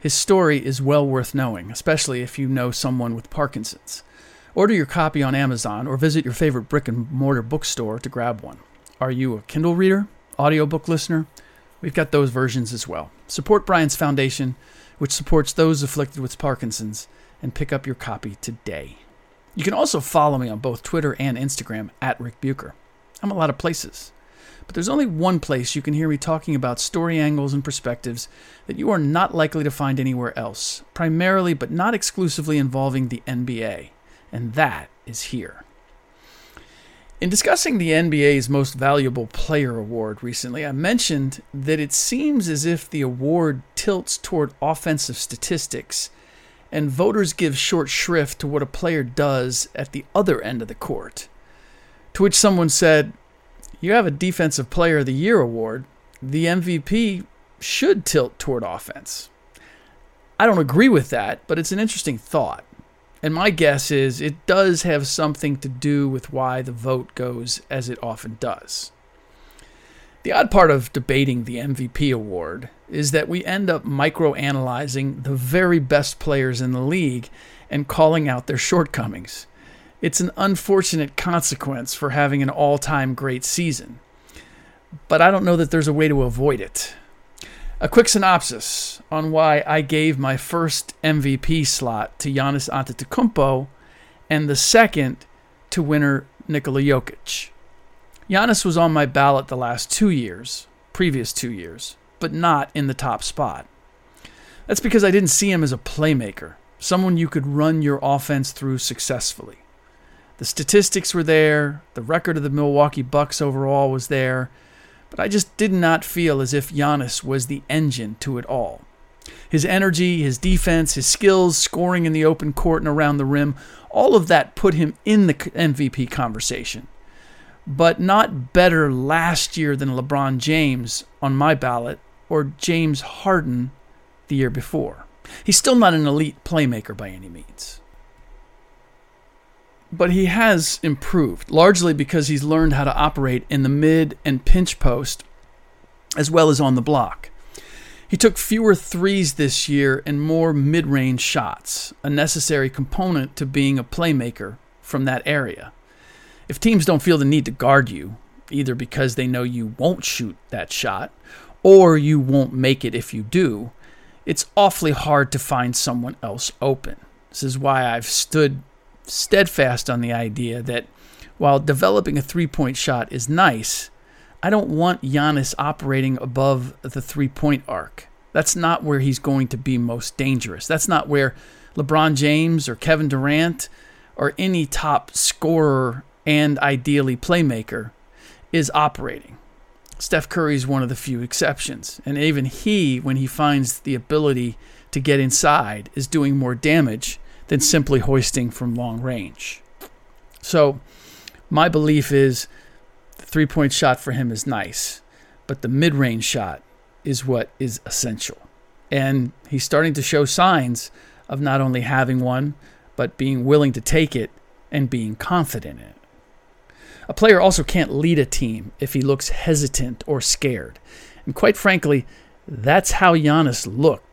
His story is well worth knowing, especially if you know someone with Parkinson's. Order your copy on Amazon or visit your favorite brick and mortar bookstore to grab one. Are you a Kindle reader, audiobook listener? We've got those versions as well. Support Brian's Foundation, which supports those afflicted with Parkinson's, and pick up your copy today. You can also follow me on both Twitter and Instagram at Rick Bucher. I'm a lot of places. But there's only one place you can hear me talking about story angles and perspectives that you are not likely to find anywhere else, primarily but not exclusively involving the NBA, and that is here. In discussing the NBA's Most Valuable Player Award recently, I mentioned that it seems as if the award tilts toward offensive statistics, and voters give short shrift to what a player does at the other end of the court. To which someone said, You have a Defensive Player of the Year award. The MVP should tilt toward offense. I don't agree with that, but it's an interesting thought. And my guess is it does have something to do with why the vote goes as it often does. The odd part of debating the MVP award is that we end up microanalyzing the very best players in the league and calling out their shortcomings. It's an unfortunate consequence for having an all time great season. But I don't know that there's a way to avoid it. A quick synopsis on why I gave my first MVP slot to Giannis Antetokounmpo and the second to winner Nikola Jokic. Giannis was on my ballot the last two years, previous two years, but not in the top spot. That's because I didn't see him as a playmaker, someone you could run your offense through successfully. The statistics were there, the record of the Milwaukee Bucks overall was there, but I just did not feel as if Giannis was the engine to it all. His energy, his defense, his skills, scoring in the open court and around the rim, all of that put him in the MVP conversation. But not better last year than LeBron James on my ballot or James Harden the year before. He's still not an elite playmaker by any means. But he has improved, largely because he's learned how to operate in the mid and pinch post as well as on the block. He took fewer threes this year and more mid range shots, a necessary component to being a playmaker from that area. If teams don't feel the need to guard you, either because they know you won't shoot that shot or you won't make it if you do, it's awfully hard to find someone else open. This is why I've stood steadfast on the idea that while developing a three point shot is nice, I don't want Giannis operating above the three point arc. That's not where he's going to be most dangerous. That's not where LeBron James or Kevin Durant or any top scorer and ideally playmaker is operating. Steph Curry is one of the few exceptions. And even he, when he finds the ability to get inside, is doing more damage than simply hoisting from long range. So, my belief is the three point shot for him is nice, but the mid range shot is what is essential. And he's starting to show signs of not only having one, but being willing to take it and being confident in it. A player also can't lead a team if he looks hesitant or scared. And quite frankly, that's how Giannis looked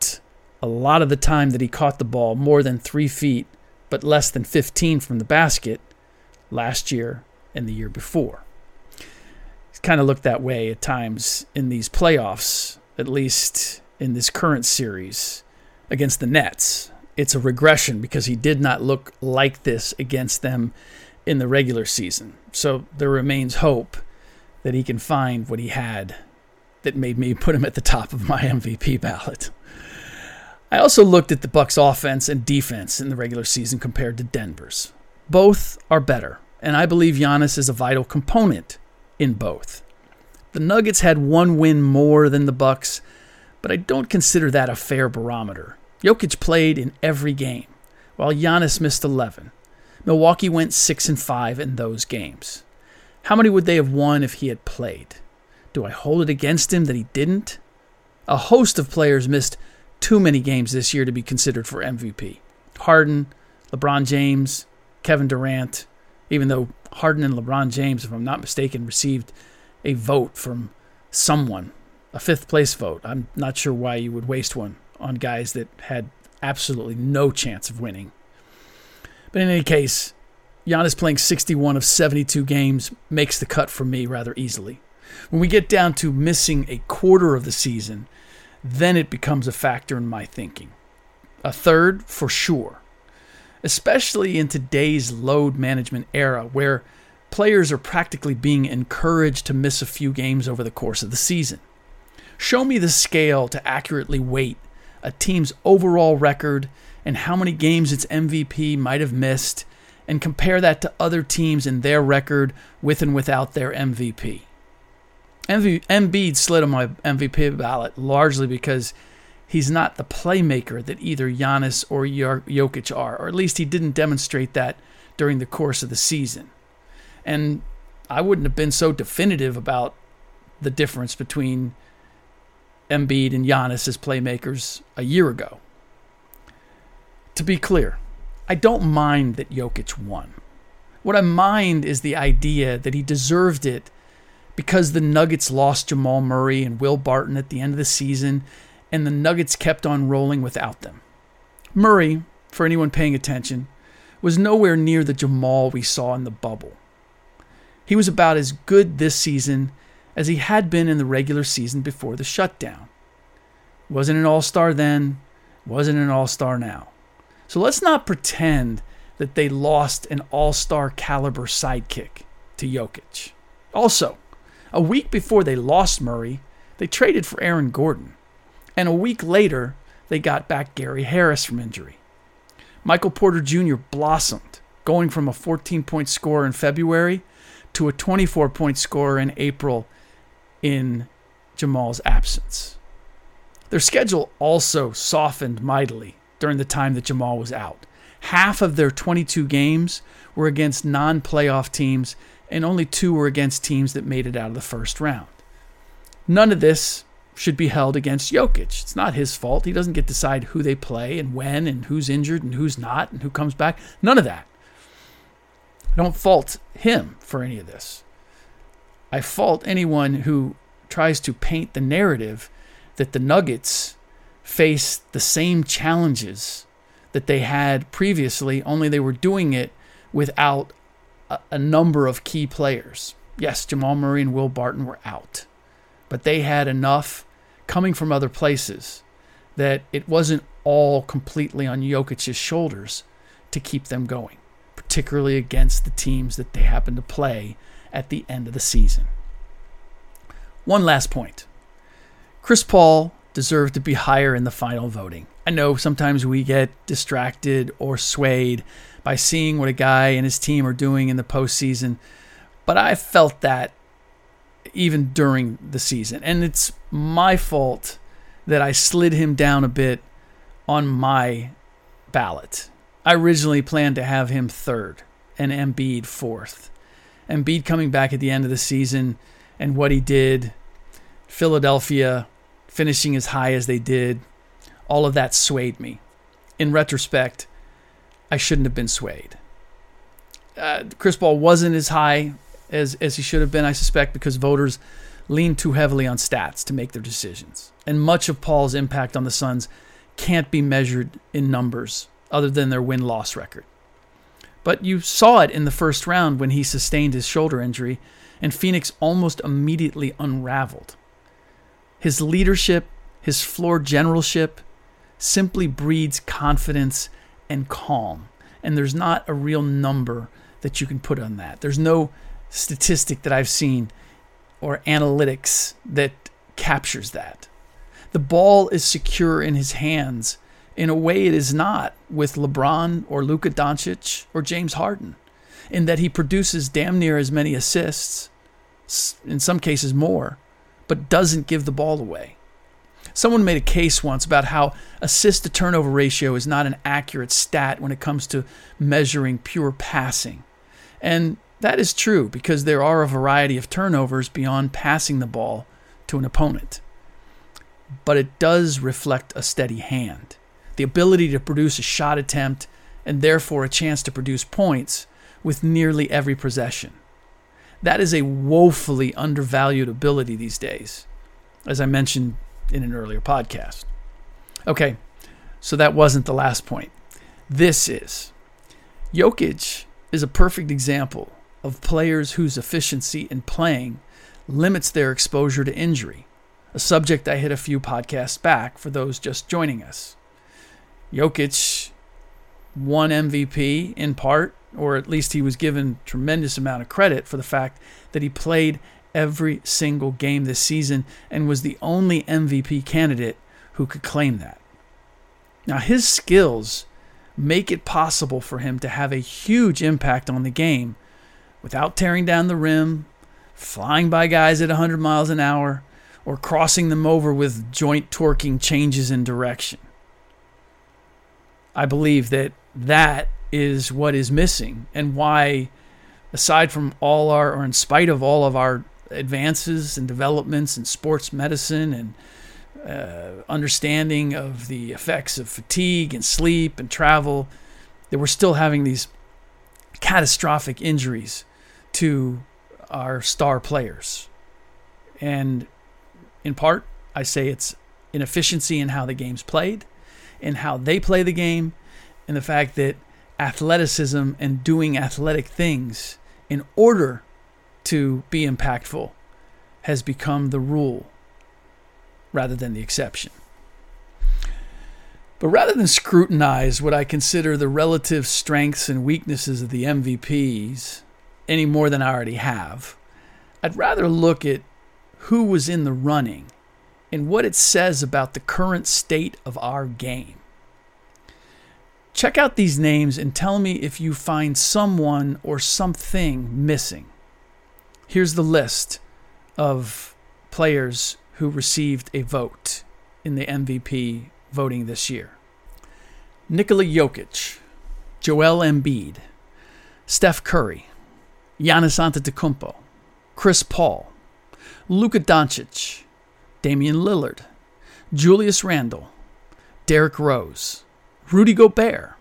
a lot of the time that he caught the ball more than three feet, but less than 15 from the basket last year and the year before. He's kind of looked that way at times in these playoffs, at least in this current series against the Nets. It's a regression because he did not look like this against them in the regular season. So there remains hope that he can find what he had that made me put him at the top of my MVP ballot. I also looked at the Bucks offense and defense in the regular season compared to Denver's. Both are better, and I believe Giannis is a vital component in both. The Nuggets had one win more than the Bucks, but I don't consider that a fair barometer. Jokic played in every game, while Giannis missed 11. Milwaukee went 6 and 5 in those games. How many would they have won if he had played? Do I hold it against him that he didn't? A host of players missed too many games this year to be considered for MVP. Harden, LeBron James, Kevin Durant, even though Harden and LeBron James, if I'm not mistaken, received a vote from someone, a fifth place vote. I'm not sure why you would waste one on guys that had absolutely no chance of winning. But in any case, Giannis playing 61 of 72 games makes the cut for me rather easily. When we get down to missing a quarter of the season, then it becomes a factor in my thinking. A third, for sure. Especially in today's load management era where players are practically being encouraged to miss a few games over the course of the season. Show me the scale to accurately weight a team's overall record and how many games its MVP might have missed, and compare that to other teams and their record with and without their MVP. MV, Embiid slid on my MVP ballot largely because he's not the playmaker that either Giannis or Jokic are, or at least he didn't demonstrate that during the course of the season. And I wouldn't have been so definitive about the difference between Embiid and Giannis as playmakers a year ago. To be clear, I don't mind that Jokic won. What I mind is the idea that he deserved it because the Nuggets lost Jamal Murray and Will Barton at the end of the season, and the Nuggets kept on rolling without them. Murray, for anyone paying attention, was nowhere near the Jamal we saw in the bubble. He was about as good this season as he had been in the regular season before the shutdown. Wasn't an all star then, wasn't an all star now. So let's not pretend that they lost an all star caliber sidekick to Jokic. Also, a week before they lost Murray, they traded for Aaron Gordon. And a week later, they got back Gary Harris from injury. Michael Porter Jr. blossomed, going from a 14 point scorer in February to a 24 point scorer in April in Jamal's absence. Their schedule also softened mightily during the time that Jamal was out. Half of their 22 games were against non playoff teams and only two were against teams that made it out of the first round. None of this should be held against Jokic. It's not his fault. He doesn't get to decide who they play and when and who's injured and who's not and who comes back. None of that. I don't fault him for any of this. I fault anyone who tries to paint the narrative that the Nuggets face the same challenges that they had previously, only they were doing it without a, number of key players. Yes, Jamal Murray and Will Barton were out, but they had enough coming from other places that it wasn't all completely on Jokic's shoulders to keep them going, particularly against the teams that they happen to play at the end of the season. One last point Chris Paul deserved to be higher in the final voting. I know sometimes we get distracted or swayed by seeing what a guy and his team are doing in the postseason. But I felt that even during the season. And it's my fault that I slid him down a bit on my ballot. I originally planned to have him third and Embiid fourth. Embiid coming back at the end of the season and what he did, Philadelphia finishing as high as they did, all of that swayed me. In retrospect, I shouldn't have been swayed. Uh, Chris Paul wasn't as high as, as he should have been, I suspect, because voters lean too heavily on stats to make their decisions. And much of Paul's impact on the Suns can't be measured in numbers other than their win loss record. But you saw it in the first round when he sustained his shoulder injury, and Phoenix almost immediately unraveled. His leadership, his floor generalship, simply breeds confidence and calm. And there's not a real number that you can put on that. There's no statistic that I've seen or analytics that captures that. The ball is secure in his hands in a way it is not with LeBron or Luka Doncic or James Harden, in that he produces damn near as many assists, in some cases more, but doesn't give the ball away. Someone made a case once about how assist to turnover ratio is not an accurate stat when it comes to measuring pure passing. And that is true because there are a variety of turnovers beyond passing the ball to an opponent. But it does reflect a steady hand, the ability to produce a shot attempt and therefore a chance to produce points with nearly every possession. That is a woefully undervalued ability these days, as I mentioned in an earlier podcast. Okay, so that wasn't the last point. This is. Jokic is a perfect example of players whose efficiency in playing limits their exposure to injury, a subject I hit a few podcasts back for those just joining us. Jokic won MVP in part, or at least he was given tremendous amount of credit for the fact that he played every single game this season and was the only MVP candidate who could claim that. Now, his skills make it possible for him to have a huge impact on the game without tearing down the rim, flying by guys at 100 miles an hour, or crossing them over with joint torquing changes in direction. I believe that that is what is missing and why aside from all our or in spite of all of our advances and developments in sports medicine and uh, understanding of the effects of fatigue and sleep and travel, that we're still having these catastrophic injuries to our star players. And in part, I say it's inefficiency in how the game's played, and how they play the game, and the fact that athleticism and doing athletic things in order to be impactful has become the rule rather than the exception. But rather than scrutinize what I consider the relative strengths and weaknesses of the MVPs any more than I already have, I'd rather look at who was in the running and what it says about the current state of our game. Check out these names and tell me if you find someone or something missing. Here's the list of players who received a vote in the MVP voting this year. Nikola Jokic, Joel Embiid, Steph Curry, Giannis Antetokounmpo, Chris Paul, Luka Doncic, Damian Lillard, Julius Randle, Derrick Rose, Rudy Gobert,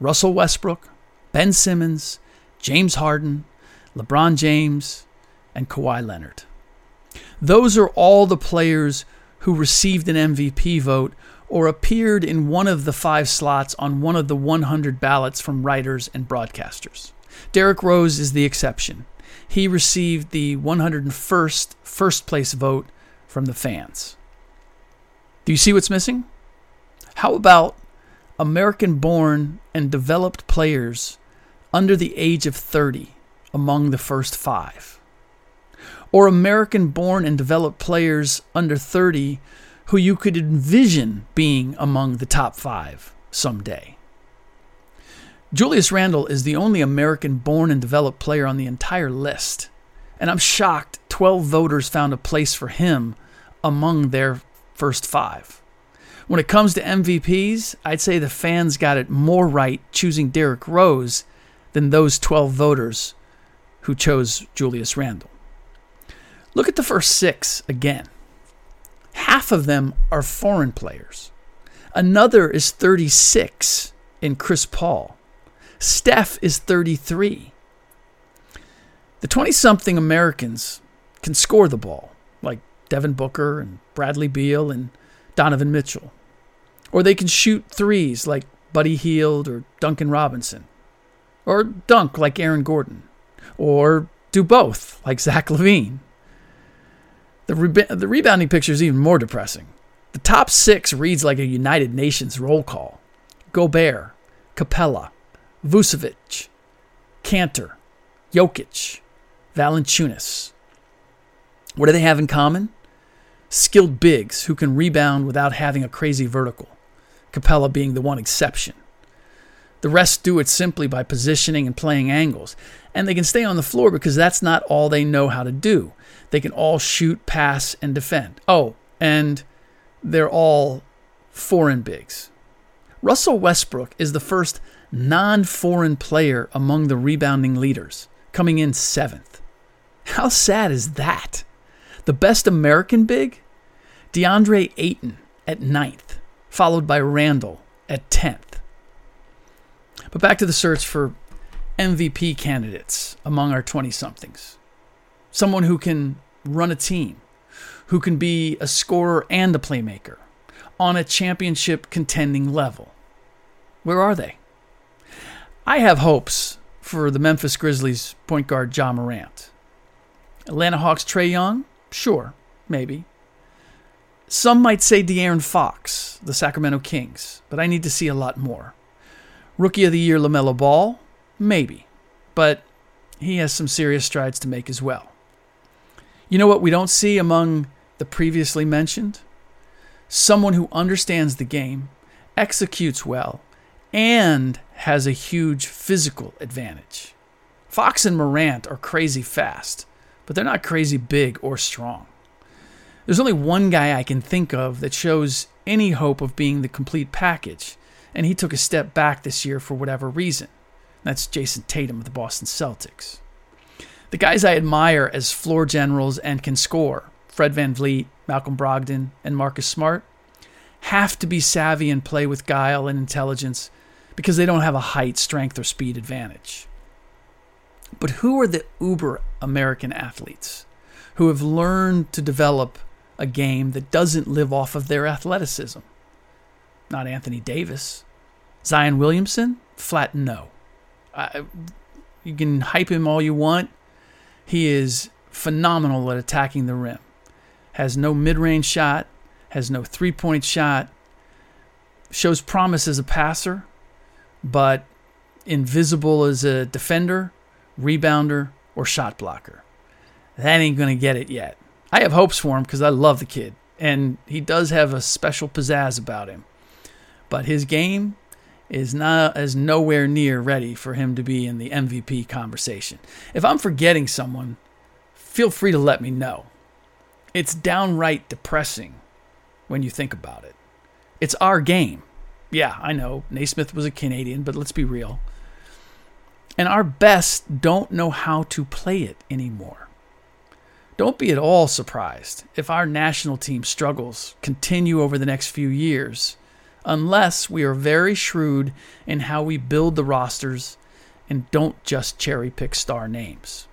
Russell Westbrook, Ben Simmons, James Harden, LeBron James, and Kawhi Leonard. Those are all the players who received an MVP vote or appeared in one of the five slots on one of the 100 ballots from writers and broadcasters. Derrick Rose is the exception. He received the 101st first place vote from the fans. Do you see what's missing? How about American born and developed players under the age of 30 among the first five? Or American born and developed players under 30 who you could envision being among the top five someday. Julius Randle is the only American born and developed player on the entire list, and I'm shocked 12 voters found a place for him among their first five. When it comes to MVPs, I'd say the fans got it more right choosing Derrick Rose than those 12 voters who chose Julius Randle. Look at the first six again. Half of them are foreign players. Another is 36 in Chris Paul. Steph is 33. The 20 something Americans can score the ball, like Devin Booker and Bradley Beal and Donovan Mitchell. Or they can shoot threes like Buddy Hield or Duncan Robinson. Or dunk like Aaron Gordon. Or do both like Zach LaVine. The, the rebounding picture is even more depressing. The top six reads like a United Nations roll call Gobert, Capela, Vucevic, Kanter, Jokic, Valanciunas. What do they have in common? Skilled bigs who can rebound without having a crazy vertical. Capela being the one exception. The rest do it simply by positioning and playing angles. And they can stay on the floor because that's not all they know how to do. They can all shoot, pass, and defend. Oh, and they're all foreign bigs. Russell Westbrook is the first non foreign player among the rebounding leaders, coming in seventh. How sad is that? The best American big? DeAndre Ayton at ninth, followed by Randle at 10th. But back to the search for MVP candidates among our 20 somethings. Someone who can run a team, who can be a scorer and a playmaker on a championship contending level. Where are they? I have hopes for the Memphis Grizzlies point guard Ja Morant. Atlanta Hawks Trae Young? Sure, maybe. Some might say De'Aaron Fox, the Sacramento Kings, but I need to see a lot more. Rookie of the Year LaMelo Ball? Maybe. But he has some serious strides to make as well. You know what we don't see among the previously mentioned? Someone who understands the game, executes well, and has a huge physical advantage. Fox and Morant are crazy fast, but they're not crazy big or strong. There's only one guy I can think of that shows any hope of being the complete package, and he took a step back this year for whatever reason. That's Jayson Tatum of the Boston Celtics. The guys I admire as floor generals and can score, Fred Van VanVleet, Malcolm Brogdon, and Marcus Smart, have to be savvy and play with guile and intelligence because they don't have a height, strength, or speed advantage. But who are the uber American athletes who have learned to develop a game that doesn't live off of their athleticism? Not Anthony Davis. Zion Williamson? Flat no. I, you can hype him all you want. He is phenomenal at attacking the rim. Has no mid range shot, has no three point shot, shows promise as a passer, but invisible as a defender, rebounder, or shot blocker. That ain't going to get it yet. I have hopes for him because I love the kid, and he does have a special pizzazz about him. But his game is not as nowhere near ready for him to be in the MVP conversation. If I'm forgetting someone, feel free to let me know. It's downright depressing when you think about it. It's our game. Yeah, I know Naismith was a Canadian, but let's be real. And our best don't know how to play it anymore. Don't be at all surprised if our national team struggles continue over the next few years, unless we are very shrewd in how we build the rosters and don't just cherry pick star names.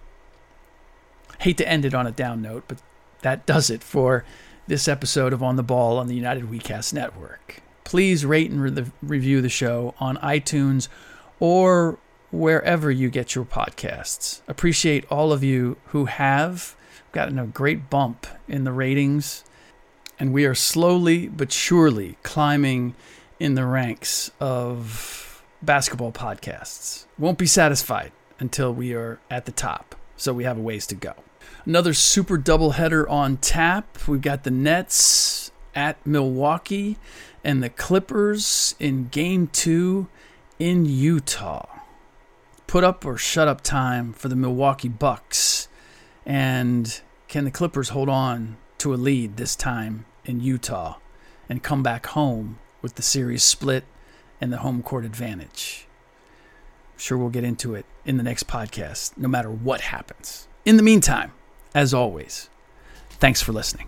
Hate to end it on a down note, but that does it for this episode of On the Ball on the United WeCast Network. Please rate and re- review the show on iTunes or wherever you get your podcasts. Appreciate all of you who have gotten a great bump in the ratings, and we are slowly but surely climbing in the ranks of basketball podcasts. Won't be satisfied until we are at the top, so we have a ways to go. Another super doubleheader on tap. We've got the Nets at Milwaukee and the Clippers in game two in Utah. Put up or shut up time for the Milwaukee Bucks. And can the Clippers hold on to a lead this time in Utah and come back home with the series split and the home court advantage? I'm sure we'll get into it in the next podcast, no matter what happens. In the meantime, as always, thanks for listening.